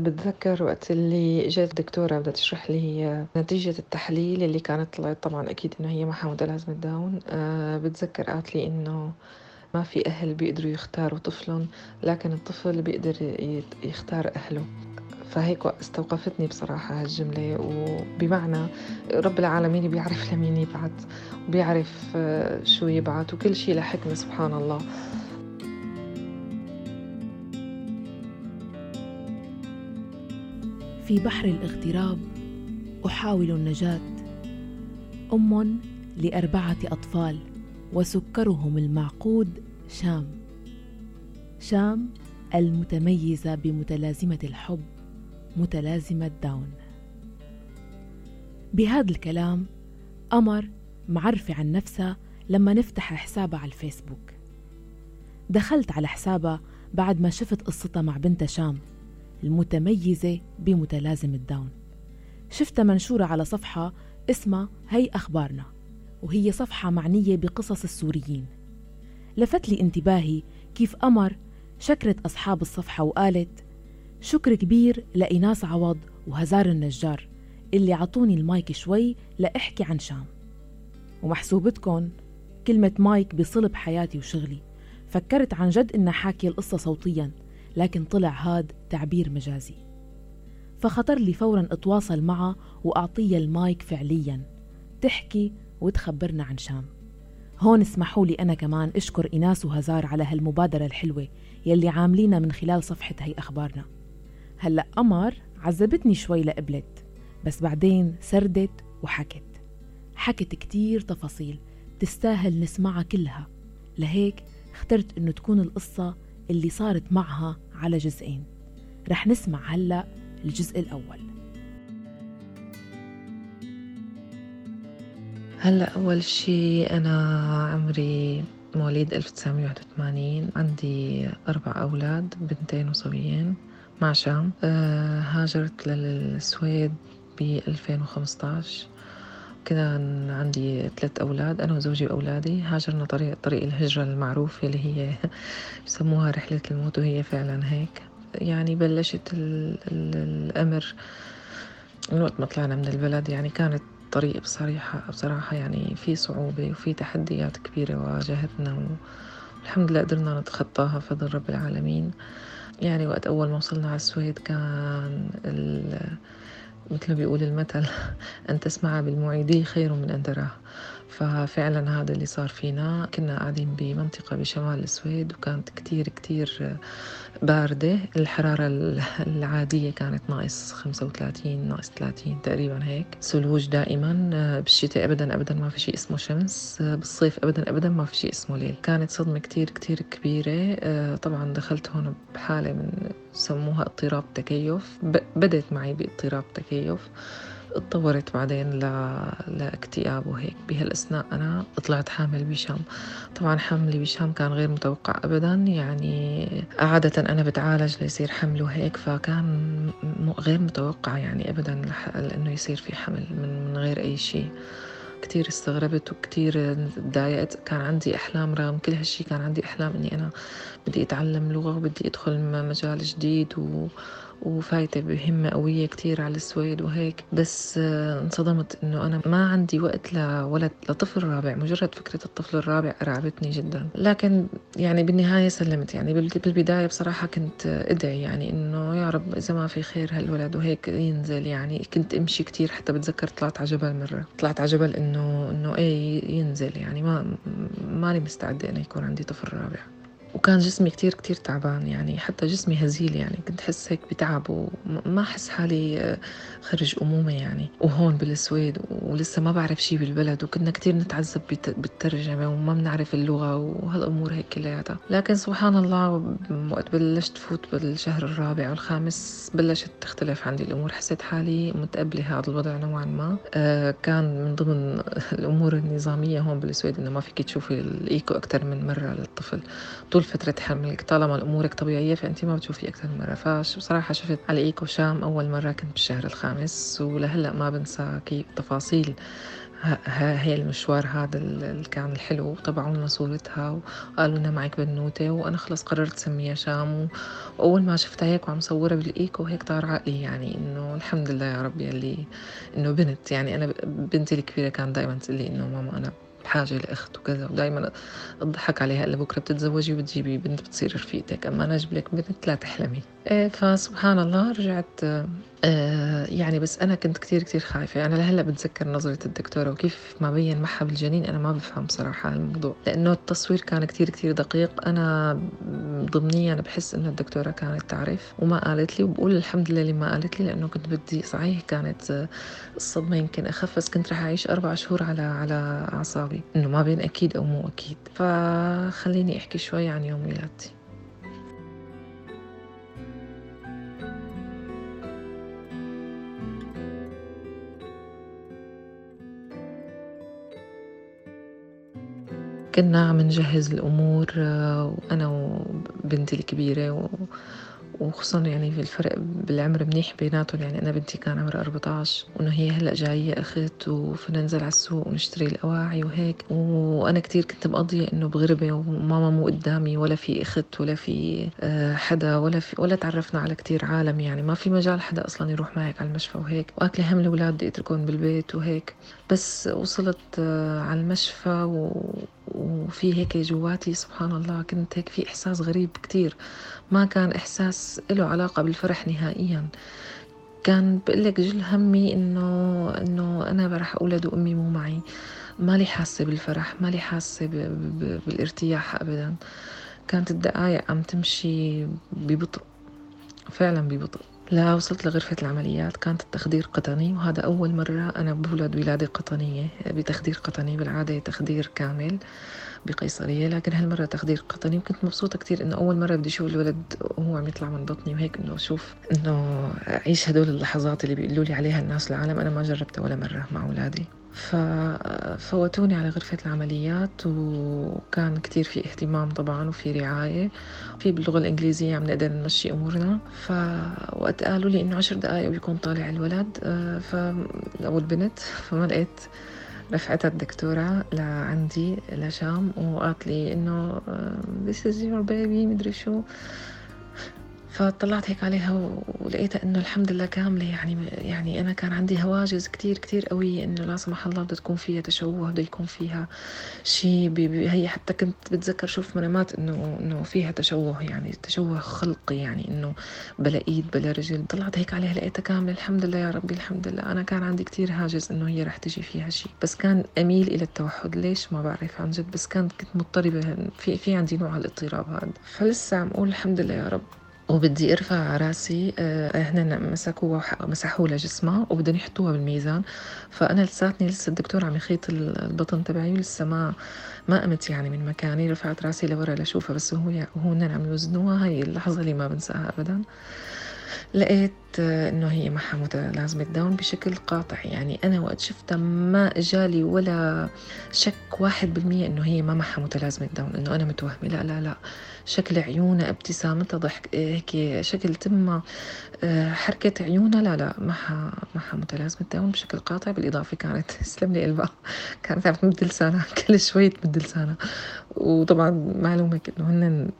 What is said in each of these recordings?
بتذكر وقت اللي اجت الدكتورة بدها تشرح لي نتيجة التحليل اللي كانت طلعت طبعا أكيد إنه هي معها متلازمة داون أه بتذكر قالت لي إنه ما في أهل بيقدروا يختاروا طفلهم لكن الطفل بيقدر يختار أهله. فهيك استوقفتني بصراحة هالجملة. وبمعنى رب العالمين بيعرف لمين يبعث وبيعرف آه، شو يبعث وكل شيء لحكمة سبحان الله. في بحر الاغتراب أحاول النجاة. أم لأربعة أطفال وسكرهم المعقود شام. شام المتميزة بمتلازمة الحب متلازمة داون بهذا الكلام قمر معرفة عن نفسها لما نفتح حسابها على الفيسبوك. دخلت على حسابها بعد ما شفت قصتها مع بنتها شام. المتميزة بمتلازمة الداون. شفتها منشورة على صفحة اسمها هي أخبارنا وهي صفحة معنية بقصص السوريين. لفت لي انتباهي كيف قمر شكرت أصحاب الصفحة وقالت شكر كبير لإناس عوض وهزار النجار اللي عطوني المايك شوي لأحكي عن شام. ومحسوبتكن كلمة مايك بصلب حياتي وشغلي. فكرت عن جد إنها حاكية القصة صوتياً لكن طلع هاد تعبير مجازي. فخطر لي فورا أتواصل معها وأعطيها المايك فعليا. تحكي وتخبرنا عن شام. هون اسمحوا لي أنا كمان أشكر إناس وهزار على هالمبادرة الحلوة يلي عاملينها من خلال صفحة هي أخبارنا. هلأ قمر عذبتني شوي لقبلت بس بعدين سردت وحكت. حكت كتير تفاصيل تستاهل نسمعها كلها. لهيك اخترت إنه تكون القصة اللي صارت معها على جزئين. رح نسمع هلأ الجزء الأول. هلا أول شيء أنا عمري مواليد 1981 عندي أربع أولاد بنتين وصبيين مع شام. أه هاجرت للسويد ب 2015 كان عندي ثلاث أولاد أنا وزوجي وأولادي. هاجرنا طريق طريق الهجرة المعروفة اللي هي بسموها رحلة الموت وهي فعلا هيك. يعني بلشت ال ال الأمر من وقت ما طلعنا من البلد. يعني كانت طريق بصراحة بصراحة يعني في صعوبة وفي تحديات كبيرة واجهتنا والحمد لله قدرنا نتخطاها فضل رب العالمين. يعني وقت أول ما وصلنا على السويد كان مثل ما بيقول المثل أن تسمع بالمعيدي خير من أن تراه. ففعلا هذا اللي صار فينا. كنا قاعدين بمنطقة بشمال السويد وكانت كتير كتير باردة. الحرارة العادية كانت ناقص 35 ناقص 30 تقريبا هيك. ثلوج دائما بالشتاء أبدا أبدا ما في شيء اسمه شمس. بالصيف أبدا أبدا ما في شيء اسمه ليل. كانت صدمة كتير كتير كبيرة. طبعا دخلت هون بحالة من سموها اضطراب تكيف. بدت معي باضطراب تكيف. اتطورت بعدين ل... لاكتئاب وهيك بهالأثناء. أنا طلعت حامل بشام. طبعا حملي بشام كان غير متوقع أبدا. يعني عادة أنا بتعالج ليصير حمل وهيك فكان غير متوقع يعني أبدا لأنه يصير في حمل من, من غير أي شيء. كتير استغربت وكتير تضايقت. كان عندي أحلام رغم كل هالشي كان عندي أحلام إني أنا بدي أتعلم لغة وبدي أدخل مجال جديد و وفايتة بهمة قوية كتير على السويد وهيك. بس آه، انصدمت إنه أنا ما عندي وقت لولد لطفل رابع. مجرد فكرة الطفل الرابع ارعبتني جدا. لكن يعني بالنهاية سلمت. يعني بالبداية بصراحة كنت أدعي يعني إنه يا رب إذا ما في خير هالولد وهيك ينزل. يعني كنت أمشي كتير حتى بتذكر طلعت على جبل مرة. طلعت على جبل إنه إنه إيه ينزل. يعني ما ماني مستعدة إنه يكون عندي طفل رابع. وكان جسمي كتير كتير تعبان يعني حتى جسمي هزيل يعني كنت حس هيك بتعب وما أحس حالي آه، خرج أمومة يعني. وهون بالسويد ولسه ما بعرف شي بالبلد وكنا كتير نتعذب بالترجمة وما بنعرف اللغة وهالأمور هيك كلياتها. لكن سبحان الله وقت بلشت فوت بالشهر الرابع والخامس بلشت تختلف عندي الأمور. حسيت حالي متقبلة هذا الوضع نوعا ما. آه، كان من ضمن الأمور النظامية هون بالسويد إنه ما فيك تشوفي الإيكو أكثر من مرة للطفل. طول فترة حملك طالما أمورك طبيعية فأنت ما بتشوفي أكثر من مرة. فبصراحة شفت على إيكو شام أول مرة كنت بالشهر الخامس ولهلأ ما بنسى كيف تفاصيل هي المشوار هذا اللي كان الحلو طبعوا لنا صورتها وقالوا لنا معك بنوتة وأنا خلص قررت سميها شام وأول ما شفتها هيك وعم صورها بالإيكو هيك طار عقلي يعني إنه الحمد لله يا ربي اللي إنه بنت يعني أنا بنتي الكبيرة كان دائما تقول لي إنه ماما أنا بحاجة لأخت وكذا ودائما أضحك عليها إلا بكرة بتتزوجي وبتجيبي بنت بتصير رفيقتك أما أنا أجيب لك بنت لا تحلمي. فسبحان الله رجعت آه يعني بس أنا كنت كتير كتير خايفة. أنا لهلأ بتذكر نظرة الدكتورة وكيف ما بين معها بالجنين أنا ما بفهم صراحة الموضوع. لأنه التصوير كان كتير كتير دقيق. أنا ضمنيا بحس إنه الدكتورة كانت تعرف وما قالت لي وبقول الحمد لله اللي ما قالت لي لأنه كنت بدي صحيح كانت الصدمة يمكن أخف بس كنت رح أعيش أربع شهور على على أعصابي. إنه ما بين أكيد أو مو أكيد. فخليني أحكي شوي عن يوم ولادتي كنا عم نجهز الأمور آه، وأنا وبنتي الكبيرة وخصوصا يعني في الفرق بالعمر منيح بيناتهم يعني أنا بنتي كان عمرها 14 وإنه هي هلأ جاية أخت وفينا ننزل على السوق ونشتري الأواعي وهيك. وأنا كتير كنت مقضية إنه بغربة وماما مو قدامي ولا في أخت ولا في آه، حدا ولا في ولا تعرفنا على كتير عالم يعني ما في مجال حدا أصلا يروح معك على المشفى وهيك. وأكلي هم الأولاد بدي أتركهم بالبيت وهيك. بس وصلت آه، على المشفى و... وفي هيك جواتي سبحان الله. كنت هيك في إحساس غريب كتير. ما كان إحساس له علاقة بالفرح نهائيا. كان بقول لك جل همي إنه إنه أنا رح أولد وأمي مو معي. مالي حاسة بالفرح مالي حاسة بالارتياح أبدا. كانت الدقايق عم تمشي ببطء فعلا ببطء. لا وصلت لغرفة العمليات كانت التخدير قطني وهذا أول مرة أنا بولد ولادة قطنية بتخدير قطني بالعادة تخدير كامل بقيصرية لكن هالمرة تخدير قطني وكنت مبسوطة كتير إنه أول مرة بدي أشوف الولد وهو عم يطلع من بطني وهيك إنه أشوف إنه أعيش هدول اللحظات اللي بيقولوا لي عليها الناس العالم. أنا ما جربتها ولا مرة مع أولادي. ففوتوني على غرفة العمليات وكان كتير في اهتمام طبعا وفي رعاية في باللغة الإنجليزية عم نقدر نمشي أمورنا. فوقت قالوا لي إنه عشر دقايق بيكون طالع الولد. آه، ف أو البنت فما لقيت رفعتها الدكتورة لعندي لشام وقالت لي إنه آه، this is your baby مدري شو. فطلعت هيك عليها ولقيتها إنه الحمد لله كاملة. يعني يعني أنا كان عندي هواجس كتير كتير قوية إنه لا سمح الله بده تكون فيها تشوه بده يكون فيها شيء هي حتى كنت بتذكر شوف منامات انه إنه فيها تشوه يعني تشوه خلقي. يعني إنه بلا إيد بلا رجل. طلعت هيك عليها لقيتها كاملة. الحمد لله يا ربي الحمد لله. أنا كان عندي كتير هاجس إنه هي رح تجي فيها شيء بس كان أميل إلى التوحد. ليش؟ ما بعرف عن جد. بس كانت كنت مضطربة. في في عندي نوع الإضطراب هذا فلسه عم أقول الحمد لله يا رب. وبدي أرفع رأسي آه، هن مسكوها مسحوا لها جسمها وبدهم يحطوها بالميزان. فأنا لساتني لسه الدكتور عم يخيط البطن تبعي ولسه ما ما قمت يعني من مكاني. رفعت رأسي لورا لشوفها بس هو هو عم يوزنوها هاي اللحظة اللي ما بنساها ابدا. لقيت إنه هي معها متلازمة داون بشكل قاطع. يعني أنا وقت شفتها ما اجالي ولا شك واحد بالمية إنه هي ما معها متلازمة داون إنه أنا متوهمة. لا لا لا. شكل عيونها ابتسامتها ضحك هيك شكل تمها آه، حركة عيونها لا لا معها معها متلازمة داون بشكل قاطع. بالإضافة كانت تسلم لي قلبها كانت عم تمد لسانها كل شوي تمد لسانها وطبعا معلومك إنه هن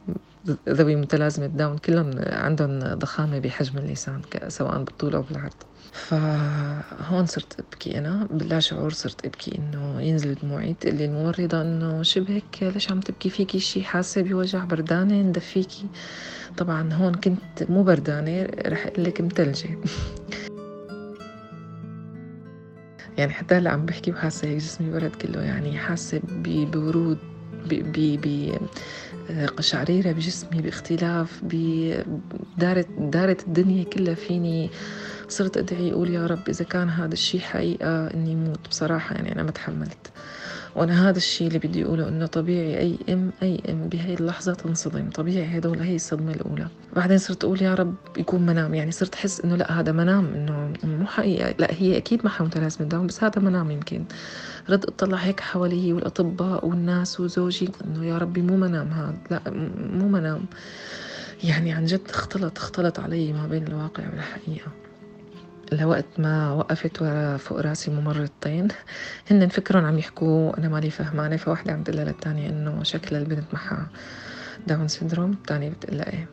ذوي متلازمة داون كلهم عندهم ضخامة بحجم اللسان سواء بالطول أو بالعرض. فهون صرت أبكي أنا بلا شعور صرت أبكي إنه ينزل دموعي تقول لي الممرضه انه شبهك ليش عم تبكي فيكي شي؟ حاسة بوجع بردانة ندفيكي. طبعا هون كنت مو بردانة رح أقول لك متلجة. يعني حتى هلأ عم بحكي وحاسة هيك جسمي برد كله يعني حاسة بورود. ب قشعريرة بجسمي باختلاف دارت دارت الدنيا كلها فيني. صرت أدعي أقول يا رب إذا كان هذا الشيء حقيقة إني موت. بصراحة يعني أنا ما تحملت. وأنا هذا الشيء اللي بدي أقوله إنه طبيعي أي أم أي أم بهي اللحظة تنصدم. طبيعي هدول هي الصدمة الأولى. بعدين صرت أقول يا رب يكون منام. يعني صرت أحس إنه لا هذا منام إنه مو حقيقة. لا هي أكيد ما متلازمة داون بس هذا منام يمكن. رد أطلع هيك حوالي والأطباء والناس وزوجي إنه يا ربي مو منام هذا. لا مو منام. يعني عن جد اختلط اختلط علي ما بين الواقع والحقيقة. لوقت ما وقفت ورا فوق رأسي ممرضتين هن فكرهم عم يحكوا أنا مالي فهمانة فواحدة عم تقول للتانية إنه شكل البنت معها Down syndrome الثانية بتقول إيه.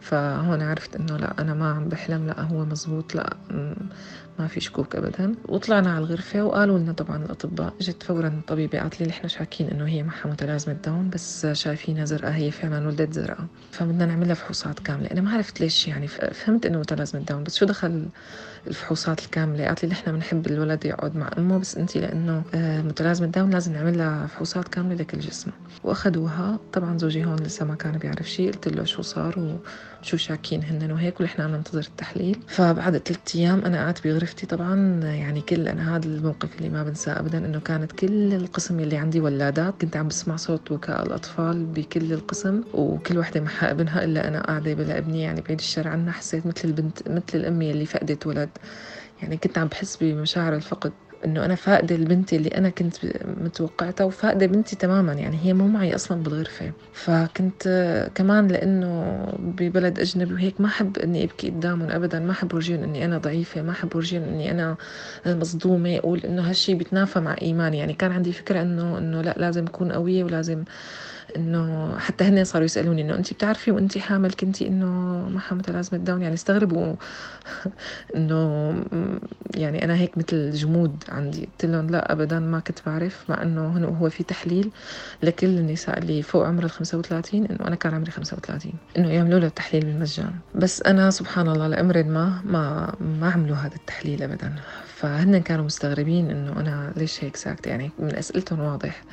فهون عرفت إنه لا أنا ما عم بحلم لا هو مزبوط لا ما في شكوك ابدا. وطلعنا على الغرفة وقالوا لنا طبعا الأطباء إجت فورا الطبيبة قالت لي نحن شاكين إنه هي معها متلازمة داون بس شايفينها زرقاء هي فعلا ولدت زرقاء. فبدنا نعمل لها فحوصات كاملة. أنا ما عرفت ليش يعني فهمت إنه متلازمة داون بس شو دخل الفحوصات الكاملة؟ قالت لي نحن بنحب الولد يقعد مع أمه بس أنت لأنه آه، متلازمة داون لازم نعمل لها فحوصات كاملة لكل جسمها وأخذوها. طبعا زوجي هون لسه ما كان بيعرف شيء قلت له شو صار وشو شاكين هن وهيك ونحن عم ننتظر التحليل. فبعد ثلاث أيام أنا قعدت بغرفتي طبعا يعني كل أنا هذا الموقف اللي ما بنساه ابدا إنه كانت كل القسم اللي عندي ولادات كنت عم بسمع صوت بكاء الأطفال بكل القسم وكل وحدة معها إبنها إلا أنا قاعدة بلا إبني يعني بعيد الشر عنها حسيت مثل البنت مثل الأمي اللي فقدت ولد. يعني كنت عم بحس بمشاعر الفقد. إنه أنا فاقده البنت اللي أنا كنت متوقعتها وفاقده بنتي تماما يعني هي مو معي أصلا بالغرفة. فكنت كمان لأنه ببلد أجنبي وهيك ما أحب إني أبكي قدامهم ابدا ما أحب ورجيهم إني أنا ضعيفة ما أحب ورجيهم إني أنا مصدومة. أقول إنه هالشيء بيتنافى مع إيماني يعني كان عندي فكرة إنه إنه لا لازم أكون قوية ولازم إنه حتى هن صاروا يسألوني إنه انت بتعرفي وانت حامل كنتي إنه معها متلازمه داون يعني استغربوا إنه يعني أنا هيك مثل جمود عندي. قلت لهم لا ابدا ما كنت بعرف مع إنه هو في تحليل لكل النساء اللي فوق عمر ال 35 إنه أنا كان عمري 35 إنه يعملوا له التحليل بالمجان. بس أنا سبحان الله لامر ما ما ما عملوا هذا التحليل ابدا. فهن كانوا مستغربين إنه أنا ليش هيك ساكتة؟ يعني من أسئلتهم واضح.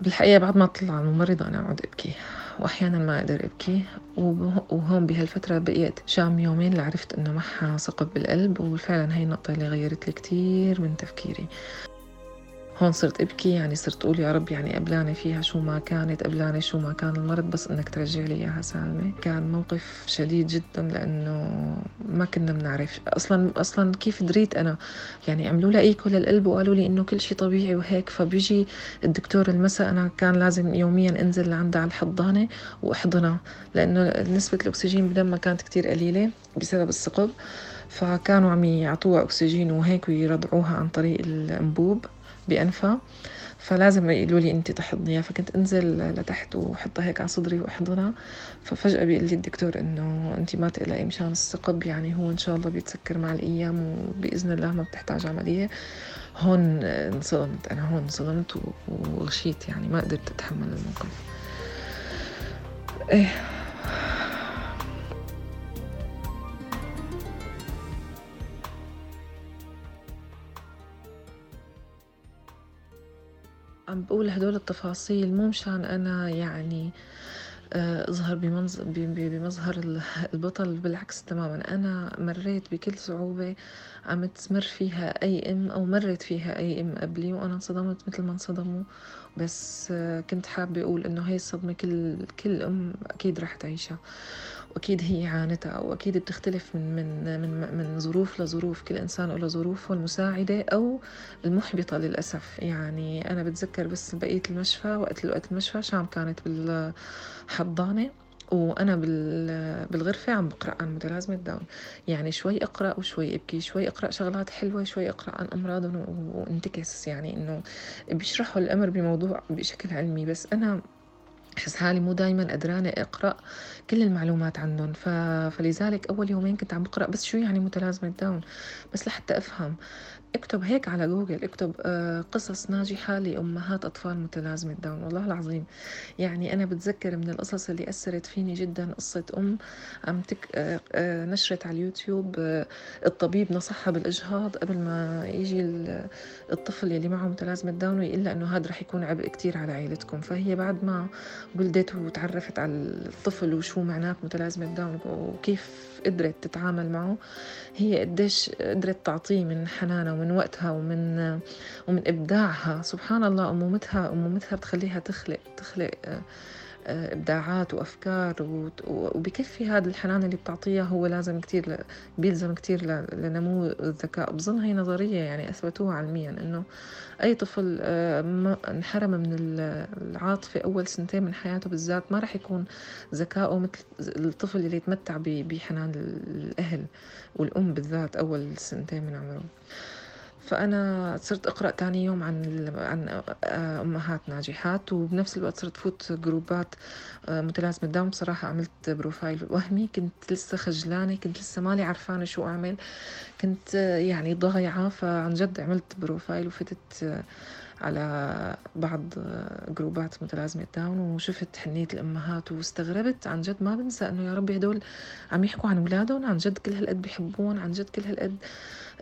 بالحقيقة بعد ما أطلع الممرضة أنا أقعد أبكي وأحيانا ما أقدر أبكي وهون بهالفترة بقيت شام يومين لعرفت إنه معها ثقب بالقلب وفعلا هي النقطة اللي غيرت لي كتير من تفكيري. هون صرت ابكي يعني صرت أقول يا رب يعني قبلاني فيها شو ما كانت قبلاني شو ما كان المرض بس إنك ترجع لي إياها سالمة. كان موقف شديد جدا لأنه ما كنا بنعرف. أصلا أصلا كيف دريت أنا؟ يعني عملوا لها ايكو للقلب وقالوا لي إنه كل شيء طبيعي وهيك. فبيجي الدكتور المساء أنا كان لازم يوميا أنزل لعندها على الحضانة وأحضنها لأنه نسبة الأكسجين بدمها كانت كتير قليلة بسبب الثقب فكانوا عم يعطوها أكسجين وهيك ويرضعوها عن طريق الأنبوب. بأنفها فلازم يقولوا لي انت تحضنيها. فكنت أنزل لتحت وحطها هيك على صدري وأحضنها. ففجأة بيقول لي الدكتور إنه انت ما تقلقي مشان الثقب يعني هو إن شاء الله بيتسكر مع الأيام وبإذن الله ما بتحتاج عملية. هون انصدمت أنا هون انصدمت وغشيت يعني ما قدرت أتحمل الموقف. إيه. عم بقول هدول التفاصيل مو مشان أنا يعني آه، أظهر بمظهر البطل بالعكس تماما. أنا مريت بكل صعوبة عم تمر فيها أي أم أو مرت فيها أي أم قبلي وأنا انصدمت مثل ما انصدموا. بس آه، كنت حابة أقول إنه هاي الصدمة كل كل أم أكيد رح تعيشها. وأكيد هي عانتها واكيد بتختلف من من من من ظروف لظروف كل إنسان له ظروفه المساعدة أو المحبطة للأسف. يعني أنا بتذكر بس بقية المشفى وقت وقت المشفى شام كانت بالحضانة وأنا بالغرفة عم بقرأ عن متلازمة داون يعني شوي أقرأ وشوي أبكي شوي أقرأ شغلات حلوة شوي أقرأ عن أمراضهم وانتكس. يعني إنه بيشرحوا الأمر بموضوع بشكل علمي. بس أنا أحس حالي مو دايما قدرانة أقرأ كل المعلومات عنهم ف... فلذلك أول يومين كنت عم بقرأ بس شو يعني متلازمة داون بس لحتى أفهم. اكتب هيك على جوجل اكتب آه، قصص ناجحة لأمهات أطفال متلازمة داون والله العظيم. يعني أنا بتذكر من القصص اللي أثرت فيني جدا قصة أم عم تك... آه، آه، نشرت على اليوتيوب الطبيب نصحها بالإجهاض قبل ما يجي الطفل يلي معه متلازمة داون ويقول لها إنه هذا رح يكون عبء كتير على عائلتكم فهي بعد ما ولدت وتعرفت على الطفل وشو معناه متلازمة داون وكيف قدرت تتعامل معه هي قديش قدرت تعطيه من حنانها ومن وقتها ومن ومن إبداعها. سبحان الله أمومتها أمومتها بتخليها تخلق تخلق إبداعات وأفكار وبكفي هذا الحنان اللي بتعطيها. هو لازم كتير بيلزم كتير لنمو الذكاء. بظن هي نظرية يعني أثبتوها علميا إنه أي طفل آه، انحرم من العاطفة أول سنتين من حياته بالذات ما راح يكون ذكائه مثل الطفل اللي يتمتع بحنان الأهل والأم بالذات أول سنتين من عمره. فأنا صرت أقرأ تاني يوم عن عن أمهات ناجحات وبنفس الوقت صرت فوت جروبات آه، متلازمة داون بصراحة عملت profile وهمي. كنت لسه خجلانة كنت لسه مالي عرفانة شو أعمل. كنت آه، يعني ضايعة. فعن جد عملت profile وفتت آه، على بعض جروبات متلازمة داون وشفت حنية الأمهات واستغربت عن جد ما بنسى إنه يا ربي هدول عم يحكوا عن أولادهم عن جد كل هالقد بيحبون عن جد كل هالقد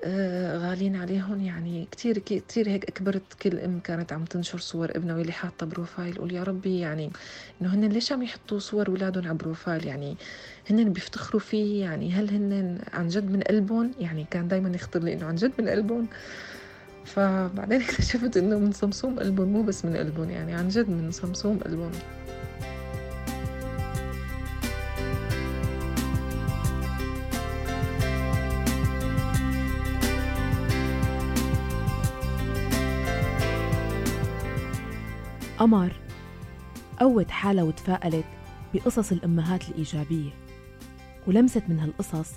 آه، غالين عليهم. يعني كتير كتير هيك أكبرت كل أم كانت عم تنشر صور ابنها واللي حاطة profile قول يا ربي يعني إنه هن ليش عم يحطوا صور أولادهم على profile؟ يعني هن بيفتخروا فيه؟ يعني هل هن عن جد من قلبهم؟ يعني كان دايما يخطر لي إنه عن جد من قلبهم. فبعدين اكتشفت إنه من صمصوم قلبهم مو بس من قلبهم يعني عن جد من صمصوم قلبهم قمر. قوت حالها وتفائلت بقصص الأمهات الإيجابية ولمست من هالقصص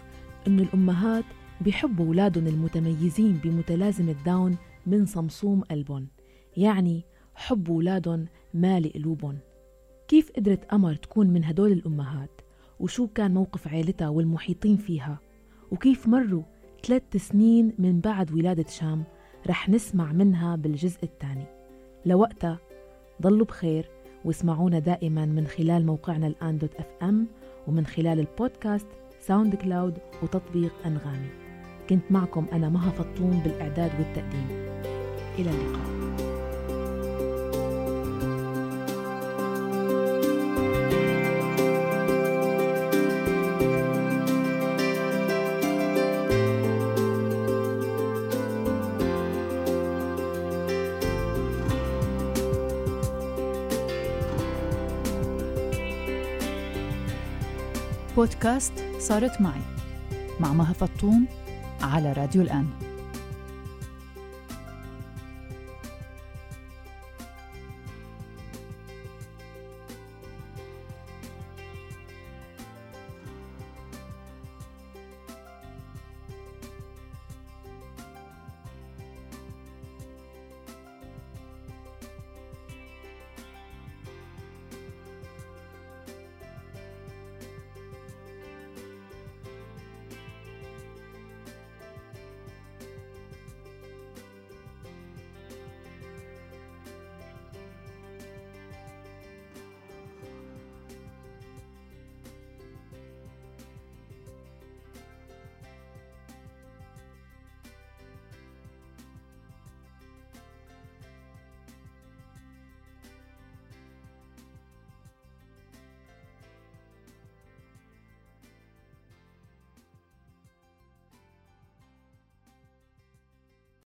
إنه الأمهات بيحبوا أولادهم المتميزين بمتلازمة داون من صمصوم قلبهم يعني حب أولادهم مالي قلوبهم. كيف قدرت قمر تكون من هدول الأمهات؟ وشو كان موقف عيلتها والمحيطين فيها؟ وكيف مروا ثلاث سنين من بعد ولادة شام رح نسمع منها بالجزء الثاني. لوقتها ضلوا بخير واسمعونا دائما من خلال موقعنا الآن dot FM ومن خلال البودكاست ساوند كلاود وتطبيق أنغامي. كنت معكم أنا مها فطوم بالإعداد والتقديم. إلى اللقاء. بودكاست صارت معي مع مها فطوم على راديو الآن.